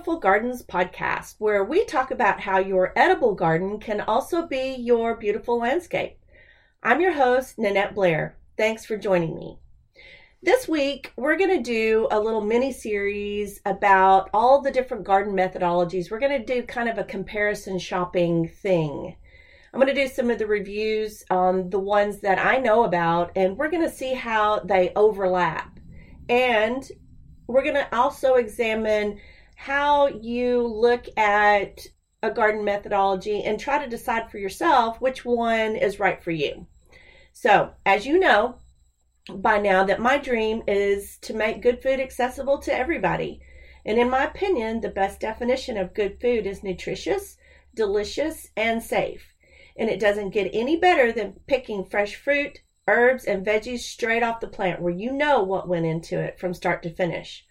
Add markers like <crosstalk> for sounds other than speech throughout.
Ediful Gardens podcast, where we talk about how your edible garden can also be your beautiful landscape. I'm your host, Nannette Blair. Thanks for joining me. This week, we're going to do a little mini series about all the different garden methodologies. We're going to do kind of a comparison shopping thing. I'm going to do some of the reviews on the ones that I know about, and we're going to see how they overlap. And we're going to also examine how you look at a garden methodology and try to decide for yourself which one is right for you. So, as you know by now, that my dream is to make good food accessible to everybody. And in my opinion, the best definition of good food is nutritious, delicious, and safe. And it doesn't get any better than picking fresh fruit, herbs, and veggies straight off the plant where you know what went into it from start to finish.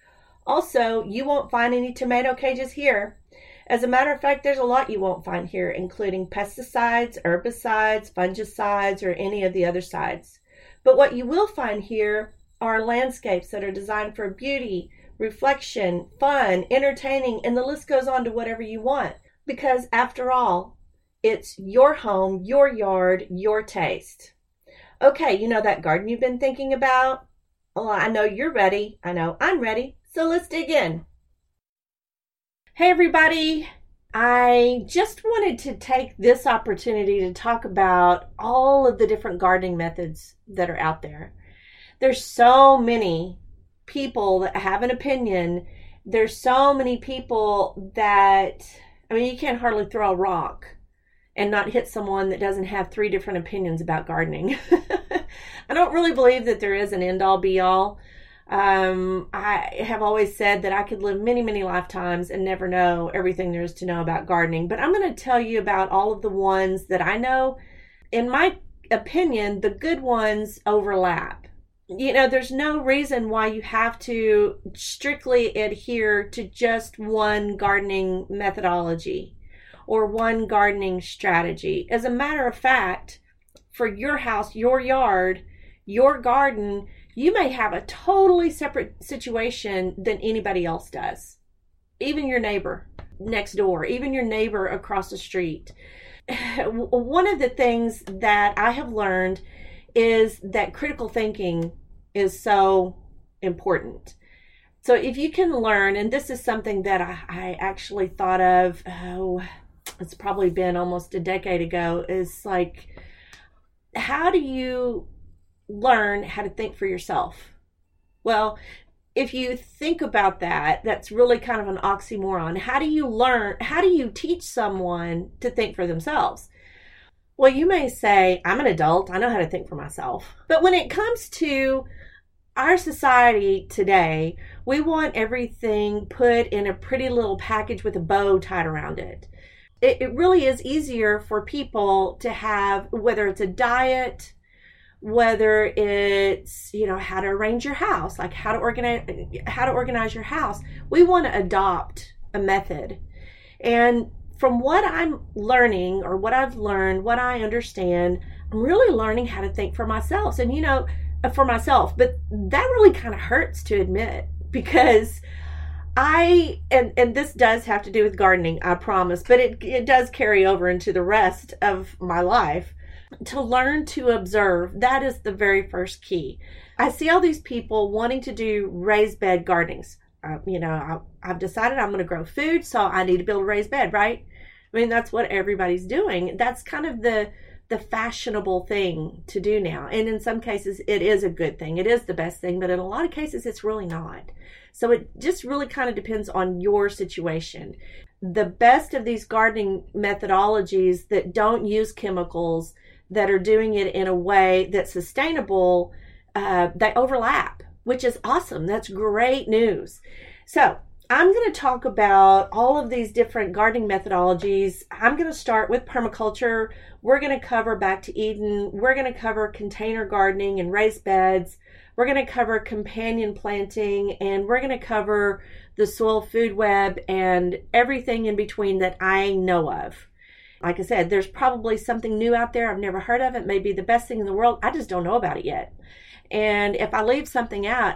Also, you won't find any tomato cages here. As a matter of fact, there's a lot you won't find here, including pesticides, herbicides, fungicides, or any of the other sides. But what you will find here are landscapes that are designed for beauty, reflection, fun, entertaining, and the list goes on to whatever you want. Because after all, it's your home, your yard, your taste. Okay, you know that garden you've been thinking about? Well, I know you're ready. I know I'm ready. So let's dig in. Hey, everybody. I just wanted to take this opportunity to talk about all of the different gardening methods that are out there. There's so many people that have an opinion. There's so many people that, I mean, you can't hardly throw a rock and not hit someone that doesn't have three different opinions about gardening. <laughs> I don't really believe that there is an end all be all. Um, I have always said that I could live many, many lifetimes and never know everything there is to know about gardening. But I'm going to tell you about all of the ones that I know. In my opinion, the good ones overlap. You know, there's no reason why you have to strictly adhere to just one gardening methodology or one gardening strategy. As a matter of fact, for your house, your yard, your garden, you may have a totally separate situation than anybody else does. Even your neighbor next door, even your neighbor across the street. <sighs> One of the things that I have learned is that critical thinking is so important. So if you can learn, and this is something that I, I actually thought of, oh, it's probably been almost a decade ago, is like, how do you learn how to think for yourself. Well, if you think about that, that's really kind of an oxymoron. How do you learn, how do you teach someone to think for themselves? Well, you may say, I'm an adult, I know how to think for myself. But when it comes to our society today, we want everything put in a pretty little package with a bow tied around it. It, it really is easier for people to have, whether it's a diet, whether it's you know how to arrange your house like how to organize how to organize your house we want to adopt a method. And from what i'm learning or what i've learned what i understand i'm really learning how to think for myself. And you know uh, for myself but that really kind of hurts to admit <laughs> because I and and this does have to do with gardening, I promise, but it it does carry over into the rest of my life to learn to observe, that is the very first key. I see all these people wanting to do raised bed gardenings. Uh, you know, I, have decided I'm going to grow food, so I need to build a raised bed, right? I mean, that's what everybody's doing. That's kind of the the fashionable thing to do now. And in some cases, it is a good thing. It is the best thing, but in a lot of cases, it's really not. So it just really kind of depends on your situation. The best of these gardening methodologies that don't use chemicals that are doing it in a way that's sustainable, uh, they overlap, which is awesome. That's great news. So, I'm going to talk about all of these different gardening methodologies. I'm going to start with permaculture. We're going to cover back to Eden. We're going to cover container gardening and raised beds. We're going to cover companion planting and we're going to cover the soil food web and everything in between that I know of. Like I said, there's probably something new out there. I've never heard of it. May be the best thing in the world. I just don't know about it yet. And if I leave something out,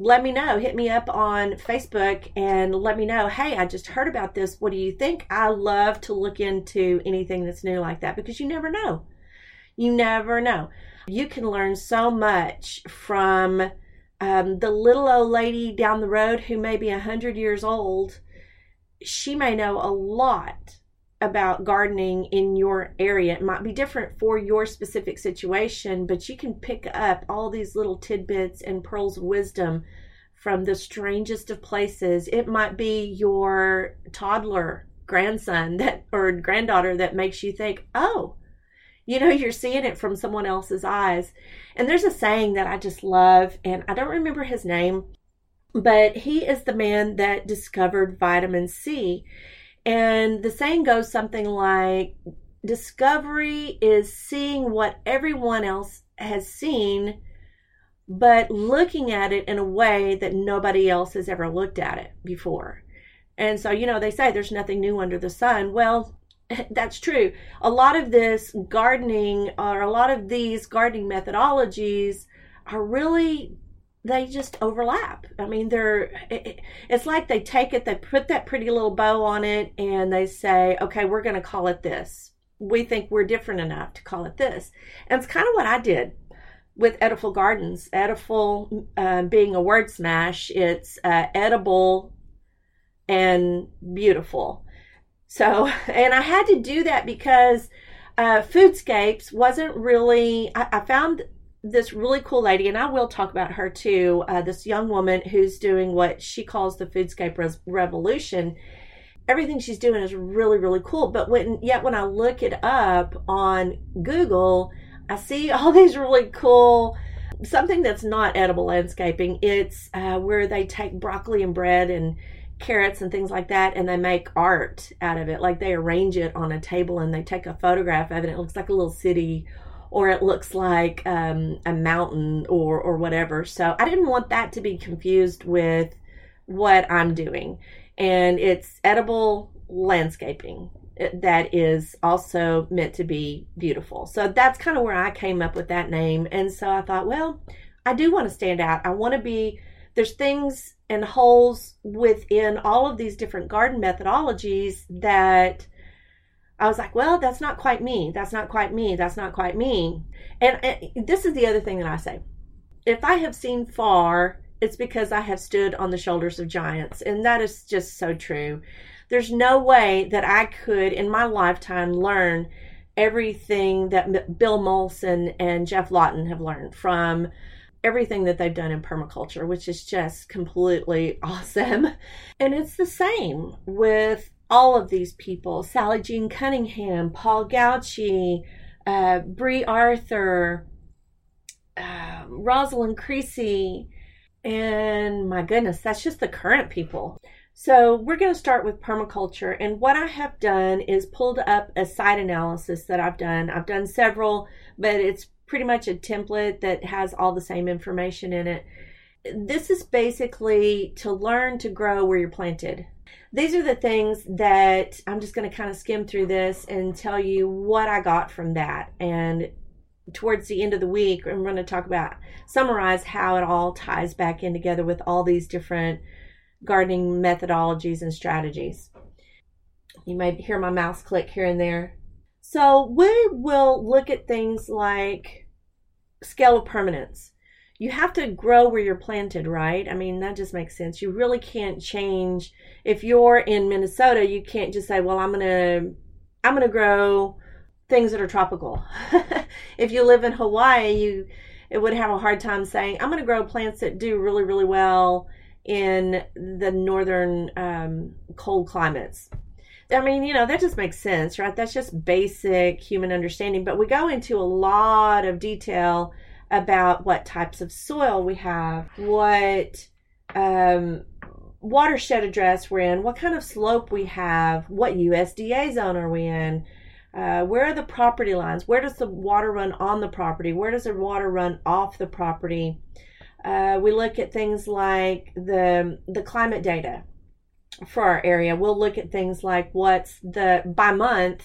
let me know. Hit me up on Facebook and let me know, hey, I just heard about this. What do you think? I love to look into anything that's new like that because you never know. You never know. You can learn so much from um, the little old lady down the road who may be a 100 years old. She may know a lot about gardening in your area. It might be different for your specific situation, but you can pick up all these little tidbits and pearls of wisdom from the strangest of places. It might be your toddler grandson that or granddaughter that makes you think, "Oh, you know, you're seeing it from someone else's eyes." And there's a saying that I just love, and I don't remember his name, but he is the man that discovered vitamin C and the saying goes something like discovery is seeing what everyone else has seen, but looking at it in a way that nobody else has ever looked at it before. And so, you know, they say there's nothing new under the sun. Well, <laughs> that's true. A lot of this gardening or a lot of these gardening methodologies are really they just overlap. I mean, they're it, it's like they take it, they put that pretty little bow on it, and they say, "Okay, we're going to call it this. We think we're different enough to call it this." And it's kind of what I did with Ediful Gardens. Ediful uh, being a word smash, it's uh, edible and beautiful. So, <laughs> and I had to do that because uh, Foodscapes wasn't really. I, I found this really cool lady, and I will talk about her too. Uh, this young woman who's doing what she calls the foodscape res- revolution. Everything she's doing is really, really cool. But when yet when I look it up on Google, I see <laughs> all these really cool something that's not edible landscaping. It's uh, where they take broccoli and bread and carrots and things like that and they make art out of it like they arrange it on a table and they take a photograph of it it looks like a little city or it looks like um, a mountain or or whatever. So I didn't want that to be confused with what I'm doing, and it's edible landscaping that is also meant to be beautiful. So that's kind of where I came up with that name, and so I thought, well, I do want to stand out. I want to be there's things and holes within all of these different garden methodologies that I was like, well, that's not quite me. That's not quite me. That's not quite me. And, and, this is the other thing that I say. If I have seen far, it's because I have stood on the shoulders of giants. And that is just so true. There's no way that I could, in my lifetime, learn everything that Bill Mollison and Geoff Lawton have learned from everything that they've done in permaculture, which is just completely <laughs> awesome. And it's the same with all of these people Sally Jean Cunningham, Paul Gautschi, uh, Brie Arthur, uh, Rosalind Creasy, and my goodness, that's just the current people. So, we're going to start with permaculture. And what I have done is pulled up a site analysis that I've done. I've done several, but it's pretty much a template that has all the same information in it. This is basically to learn to grow where you're planted these are the things that I'm just going to kind of skim through this and tell you what I got from that. And towards the end of the week, I'm going to talk about, summarize how it all ties back in together with all these different gardening methodologies and strategies. You may hear my mouse click here and there. So, we will look at things like scale of permanence you have to grow where you're planted, right? I mean, that just makes sense. You really can't change if you're in Minnesota, you can't just say, "Well, I'm going to I'm going to grow things that are tropical." <laughs> if you live in Hawaii, you it would have a hard time saying, "I'm going to grow plants that do really really well in the northern um, cold climates." I mean, you know, that just makes sense, right? That's just basic human understanding. But we go into a lot of detail about what types of soil we have, what um, watershed address we're in, what kind of slope we have, what USDA zone are we in, uh, where are the property lines, where does the water run on the property, where does the water run off the property. Uh, we look at things like the the climate data for our area. We'll look at things like what's the by month,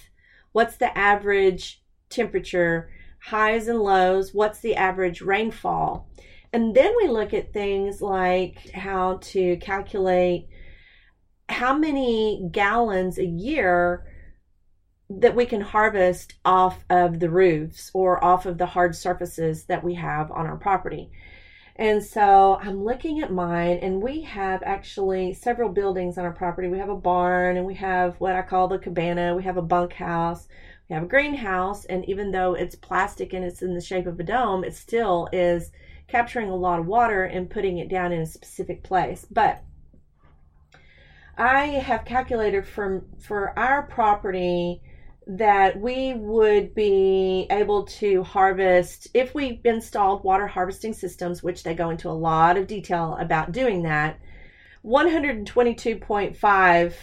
what's the average temperature highs and lows, what's the average rainfall. And then we look at things like how to calculate how many gallons a year that we can harvest off of the roofs or off of the hard surfaces that we have on our property. And so I'm looking at mine, and we have actually several buildings on our property. We have a barn, and we have what I call the cabana, we have a bunkhouse, we have a greenhouse, and even though it's plastic and it's in the shape of a dome, it still is capturing a lot of water and putting it down in a specific place. But I have calculated from for our property that we would be able to harvest if we installed water harvesting systems, which they go into a lot of detail about doing that. 122.5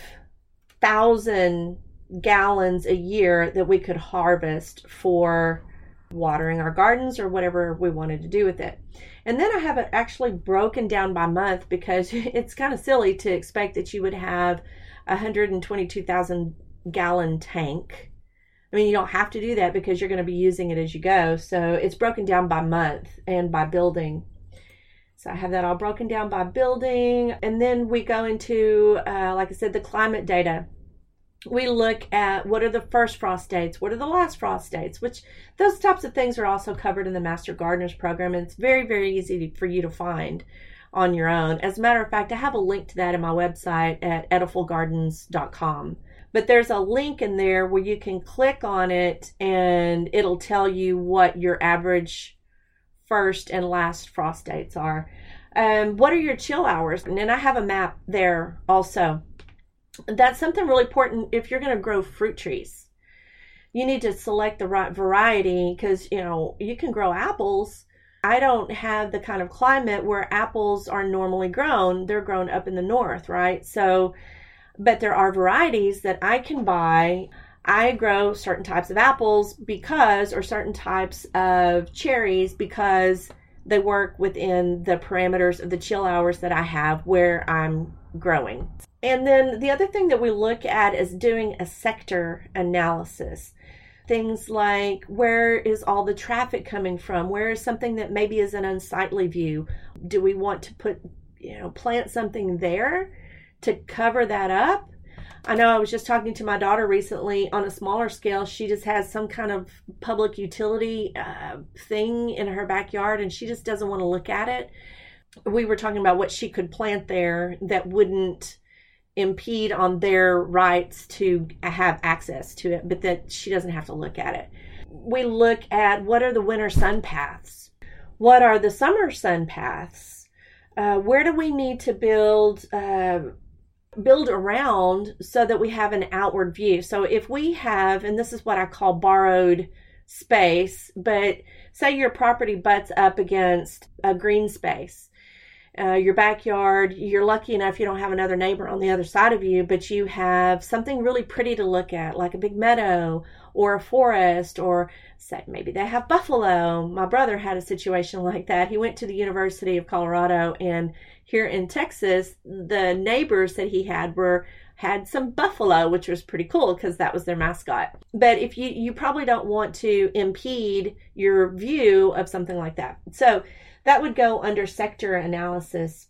thousand gallons a year that we could harvest for watering our gardens or whatever we wanted to do with it. And then I have it actually broken down by month because <laughs> it's kind of silly to expect that you would have a 122,000 gallon tank. I mean, you don't have to do that because you're going to be using it as you go. So it's broken down by month and by building. So I have that all broken down by building. And then we go into, uh, like I said, the climate data we look at what are the first frost dates, what are the last frost dates, which those types of things are also covered in the Master Gardeners program. And it's very, very easy for you to find on your own. As a matter of fact, I have a link to that in my website at edifulgardens.com. But there's a link in there where you can click on it and it'll tell you what your average first and last frost dates are. Um, what are your chill hours? And then I have a map there also that's something really important if you're going to grow fruit trees. You need to select the right variety because, you know, you can grow apples. I don't have the kind of climate where apples are normally grown. They're grown up in the north, right? So, but there are varieties that I can buy. I grow certain types of apples because, or certain types of cherries because they work within the parameters of the chill hours that I have where I'm growing. And then the other thing that we look at is doing a sector analysis. Things like where is all the traffic coming from? Where is something that maybe is an unsightly view? Do we want to put, you know, plant something there to cover that up? I know I was just talking to my daughter recently on a smaller scale. She just has some kind of public utility uh, thing in her backyard and she just doesn't want to look at it. We were talking about what she could plant there that wouldn't impede on their rights to have access to it, but that she doesn't have to look at it. We look at what are the winter sun paths? What are the summer sun paths? Uh, where do we need to build uh, build around so that we have an outward view? So if we have, and this is what I call borrowed space, but say your property butts up against a green space uh, your backyard. You're lucky enough you don't have another neighbor on the other side of you, but you have something really pretty to look at, like a big meadow or a forest, or say maybe they have buffalo. My brother had a situation <laughs> like that. He went to the University of Colorado, and here in Texas, the neighbors that he had were had some buffalo, which was pretty cool because that was their mascot. But if you you probably don't want to impede your view of something like that, so that would go under sector analysis.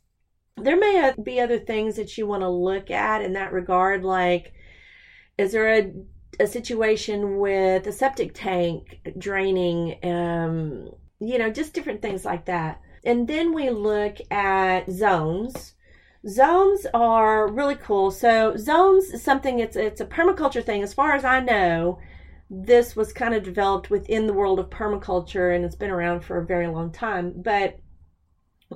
There may be other things that you want to look at in that regard, like is there a, a situation with a septic tank draining, um, you know, just different things like that. And then we look at zones. Zones are really cool. So zones is something it's it's a permaculture thing as far as I know this was kind of developed within the world of permaculture and it's been around for a very long time. But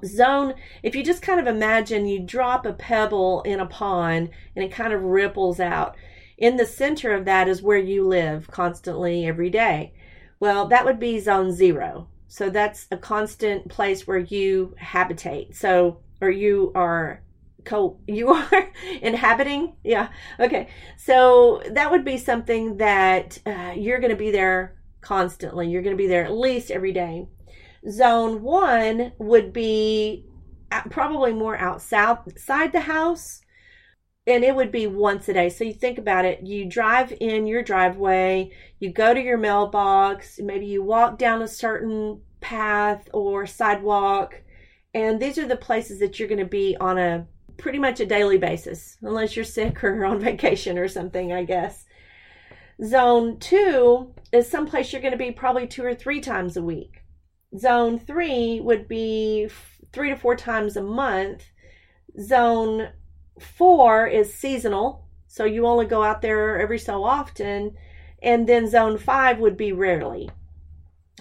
zone, if you just kind of imagine you drop a pebble in a pond and it kind of ripples out. In the center of that is where you live constantly every day. Well, that would be zone zero. So that's a constant place where you habitate. So, or you are co you <laughs> are inhabiting yeah okay so that would be something that uh, you're going to be there constantly you're going to be there at least every day zone one would be probably more outside the house and it would be once a day. So you think about it, you drive in your driveway, you go to your mailbox, maybe you walk down a certain path or sidewalk, And these are the places that you're going to be on a pretty much a daily basis, unless you're sick or on <laughs> vacation or something, I guess. Zone two is someplace you're going to be probably two or three times a week. Zone three would be three to four times a month. Zone four is seasonal, so you only go out there every so often. And then zone five would be rarely.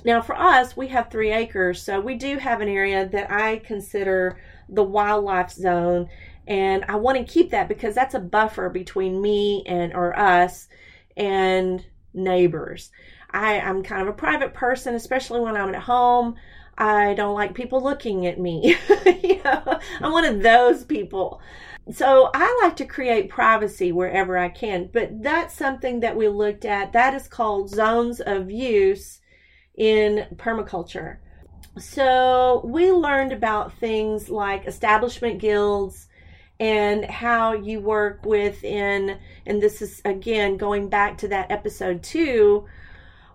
Now, for us, we have three acres, so we do have an area that I consider the wildlife zone, and I want to keep that because that's a buffer between me and or us and neighbors. I, I'm kind of a private person, especially when I'm at home. I don't like people looking at me. <laughs> you know, I'm one of those people. So I like to create privacy wherever I can, but that's something that we looked at. That is called zones of use in permaculture. So we learned about things like establishment guilds and how you work within, and this is again going back to that episode two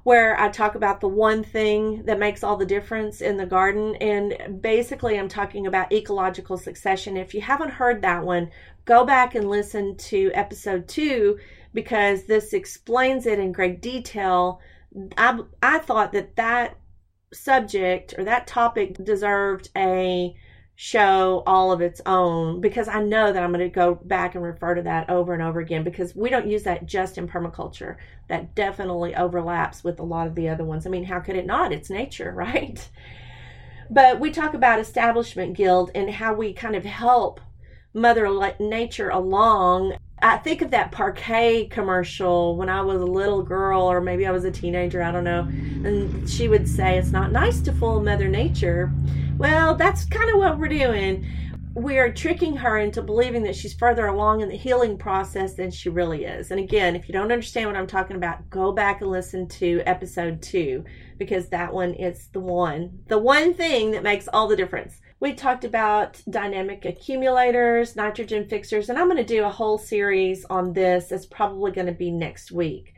where I talk about the one thing that makes all the difference in the garden. And basically, I'm talking about ecological succession. If you haven't heard that one, go back and listen to episode two because this explains it in great detail. I, I thought that that subject or that topic deserved a show all of its own because I know that I'm going to go back and refer to that over and over again because we don't use that just in permaculture. That definitely overlaps with a lot of the other ones. I mean, how could it not? It's nature, <laughs> right? But we talk about Establishment Guild and how we kind of help Mother Nature along. I think of that Parkay commercial when I was a little girl, or maybe I was a teenager, I don't know. And she would say, It's not nice to fool Mother Nature. Well, that's kind of what we're doing. We are tricking her into believing that she's further along in the healing process than she really is. And again, if you don't understand what I'm talking about, go back and listen to episode two because that one is the one, the one thing that makes all the difference. We talked about dynamic accumulators, nitrogen fixers, and I'm going to do a whole series on this. It's probably going to be next week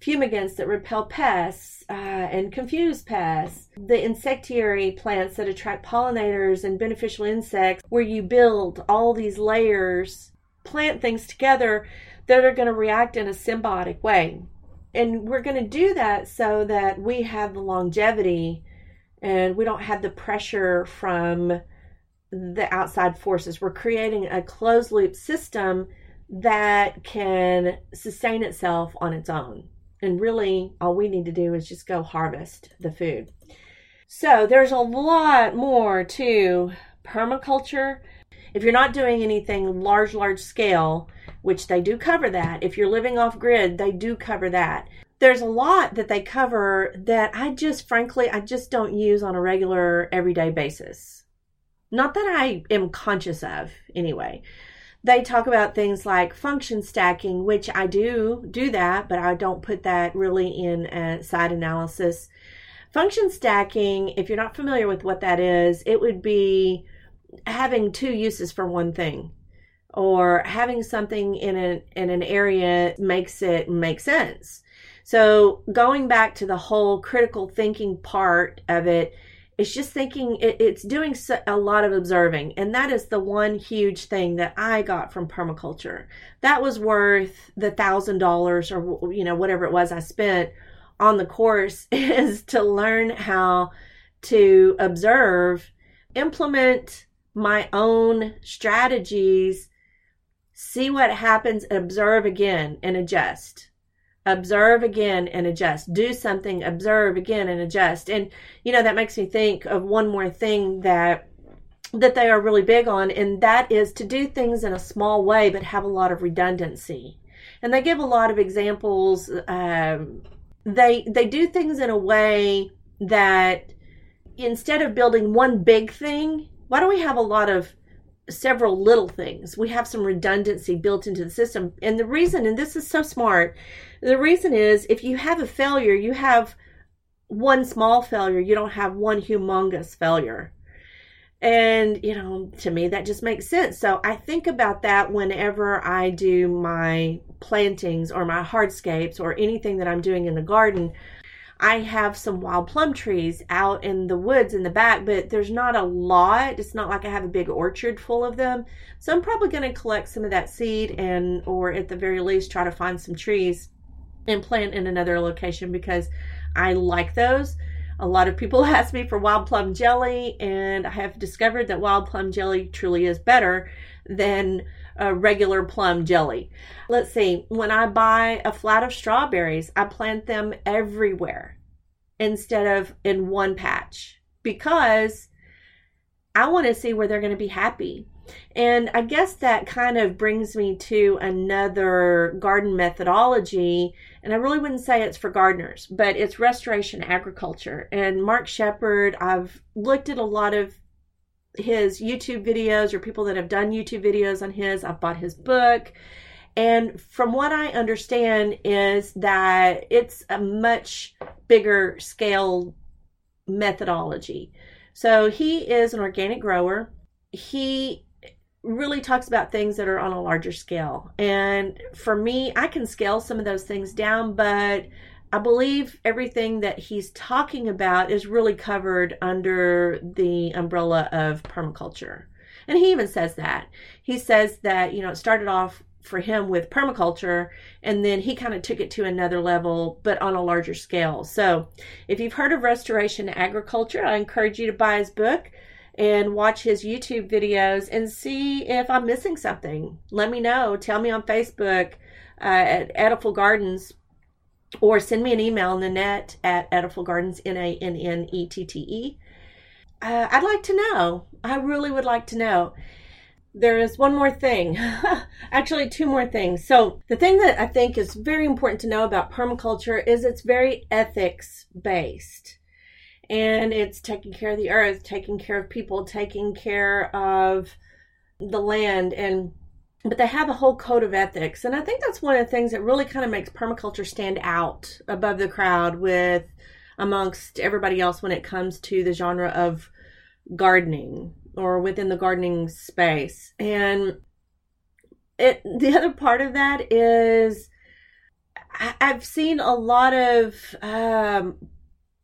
fumigants that repel pests uh, and confuse pests, the insectary plants that attract pollinators and beneficial insects, where you build all these layers, plant things together that are going to react in a symbiotic way. And we're going to do that so that we have the longevity and we don't have the pressure from the outside forces. We're creating a closed loop system that can sustain itself on its own. And really, all we need to do is just go harvest the food. So, there's a lot more to permaculture. If you're not doing anything large, large scale, which they do cover that, if you're living off grid, they do cover that. There's a lot that they cover that I just, frankly, I just don't use on a regular, everyday basis. Not that I am conscious of, anyway they talk about things like function stacking, which I do do that, but I don't put that really in a site analysis. Function stacking, if you're not familiar with what that is, it would be having two uses for one thing or having something in an in an area makes it make sense. So going back to the whole critical thinking part of it, it's just thinking it, it's doing a lot of observing and that is the one huge thing that i got from permaculture. That was worth the thousand dollars or you know whatever it was i spent on the course <laughs> is to learn how to observe implement my own strategies see what happens observe again and adjust observe again and adjust do something observe again and adjust and you know that makes me think of one more thing that that they are really big on and that is to do things in a small way but have a lot of redundancy and they give a lot of examples um, they they do things in a way that instead of building one big thing why don't we have a lot of several little things. We have some redundancy built into the system. And the reason, and this is so smart, the reason is if you have a failure, you have one small failure, you don't have one humongous failure. And, you know, to me, that just makes sense. So I think about that whenever I do my plantings or my hardscapes or anything that I'm doing in the garden. I have some wild plum trees out in the woods in the back, but there's not a lot. It's not like I have a big orchard full of them. So I'm probably going to collect some of that seed and, or at the very least, try to find some trees and plant in another location because I like those. A lot of people <laughs> ask me for wild plum jelly, and I have discovered that wild plum jelly truly is better than a regular plum jelly. Let's see, when I buy a flat of strawberries, I plant them everywhere instead of in one patch because I want to see where they're going to be happy. And I guess that kind of brings me to another garden methodology. And I really wouldn't say it's for gardeners, but it's restoration agriculture. And Mark Shepard, I've looked at a lot of his YouTube videos or people that have done YouTube videos on his. I've bought his book. And from what I understand is that it's a much bigger scale methodology. So he is an organic grower. He really talks about things that are on a larger scale. And for me, I can scale some of those things down, but I believe everything that he's talking about is really covered under the umbrella of permaculture. And he even says that. He says that, you know, it started off for him with permaculture and then he kind of took it to another level but on a larger scale. So, if you've heard of restoration agriculture, I encourage you to buy his book and watch his YouTube videos and see if I'm missing something. Let me know. Tell me on Facebook uh, at Ediful Gardens or send me an email, Nannette at Ediful Gardens, N A N N E T T E. Uh, I'd like to know. I really would like to know. There is one more thing, <laughs> actually, two more things. So, the thing that I think is very important to know about permaculture is it's very ethics based and it's taking care of the earth, taking care of people, taking care of the land. And but they have a whole code of ethics. And i think that's one of the things that really kind of makes permaculture stand out above the crowd with amongst everybody else when it comes to the genre of gardening or within the gardening space. And it the <laughs> other part of that is i've seen a lot of um,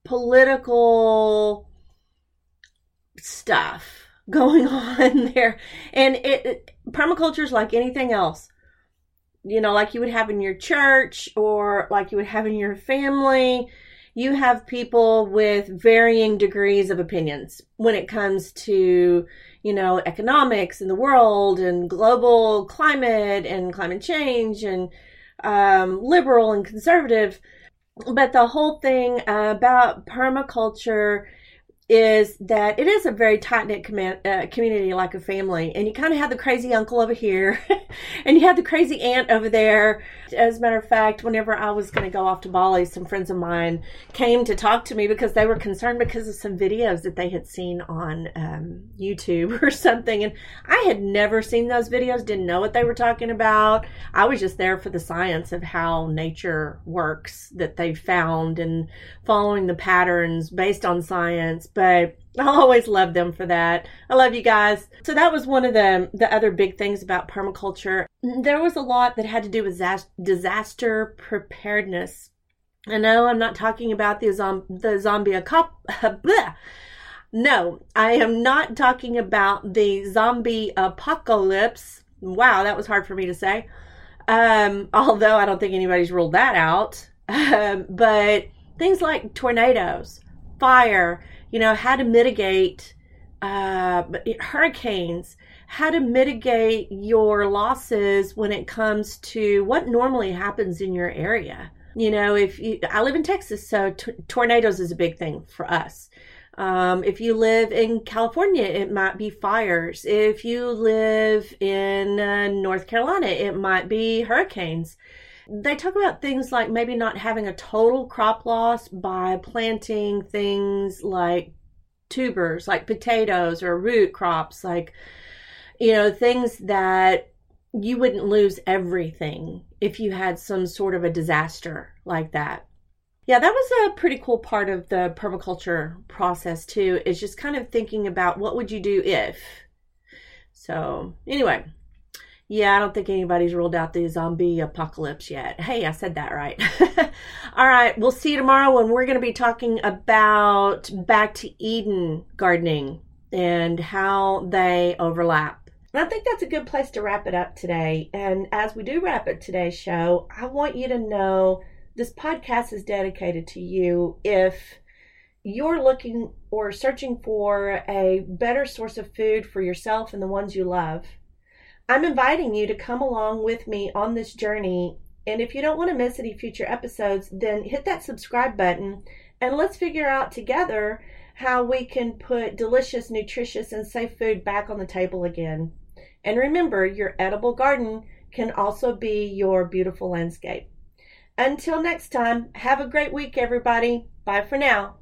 political stuff going <laughs> on there. And it, it permaculture is like anything else. You know, like you would have in your church or like you would have in your family. You have people with varying degrees of opinions when it comes to, you know, economics in the world and global climate and climate change and um, liberal and conservative but the whole thing about permaculture is that it is a very tight knit com- uh, community, like a family. And you kind of have the crazy uncle over here, <laughs> and you have the crazy aunt over there. As a matter of fact, whenever I was going to go off to Bali, some friends of mine came to talk to me because they were concerned because of some videos that they had seen on um, YouTube <laughs> or something. And I had never seen those videos, didn't know what they were talking about. I was just there for the science of how nature works that they found and following the patterns based on science but <laughs> I'll always love them for that. I love you guys. So that was one of the the other big things about permaculture. There was a lot that had to do with disaster preparedness. I know I'm not talking about the the zombie apocalypse. <laughs> no, I am not talking about the zombie apocalypse. Wow, that was hard for me to say. Um, although I don't think anybody's ruled that out. <laughs> Um, but things like tornadoes, fire, you know, how to mitigate uh, hurricanes, how to mitigate your losses when it comes to what normally happens in your area. You know, if you, I live in Texas, so t- tornadoes is a big thing for us. Um, if you live in California, it might be fires. If you live in uh, North Carolina, it might be hurricanes. They talk about things like maybe not having a total crop loss by planting things like tubers, like potatoes or root crops, like, you know, things that you wouldn't lose everything if you had some sort of a disaster like that. Yeah, that was a pretty cool part of the permaculture process too, is just kind of thinking about what would you do if. So, anyway, Yeah, I don't think anybody's ruled out the zombie apocalypse yet. Hey, I said that right. <laughs> All right, we'll see you tomorrow when we're going to be talking about back to Eden gardening and how they overlap. And I think that's a good place to wrap it up today. And as we do wrap it today's show, I want you to know this podcast is dedicated to you if you're looking or searching for a better source of food for yourself and the ones you love. I'm inviting you to come along with me on this journey. And if you don't want to miss any future episodes, then hit that subscribe button and let's figure out together how we can put delicious, nutritious, and safe food back on the table again. And remember, your edible garden can also be your beautiful landscape. Until next time, have a great week, everybody. Bye for now.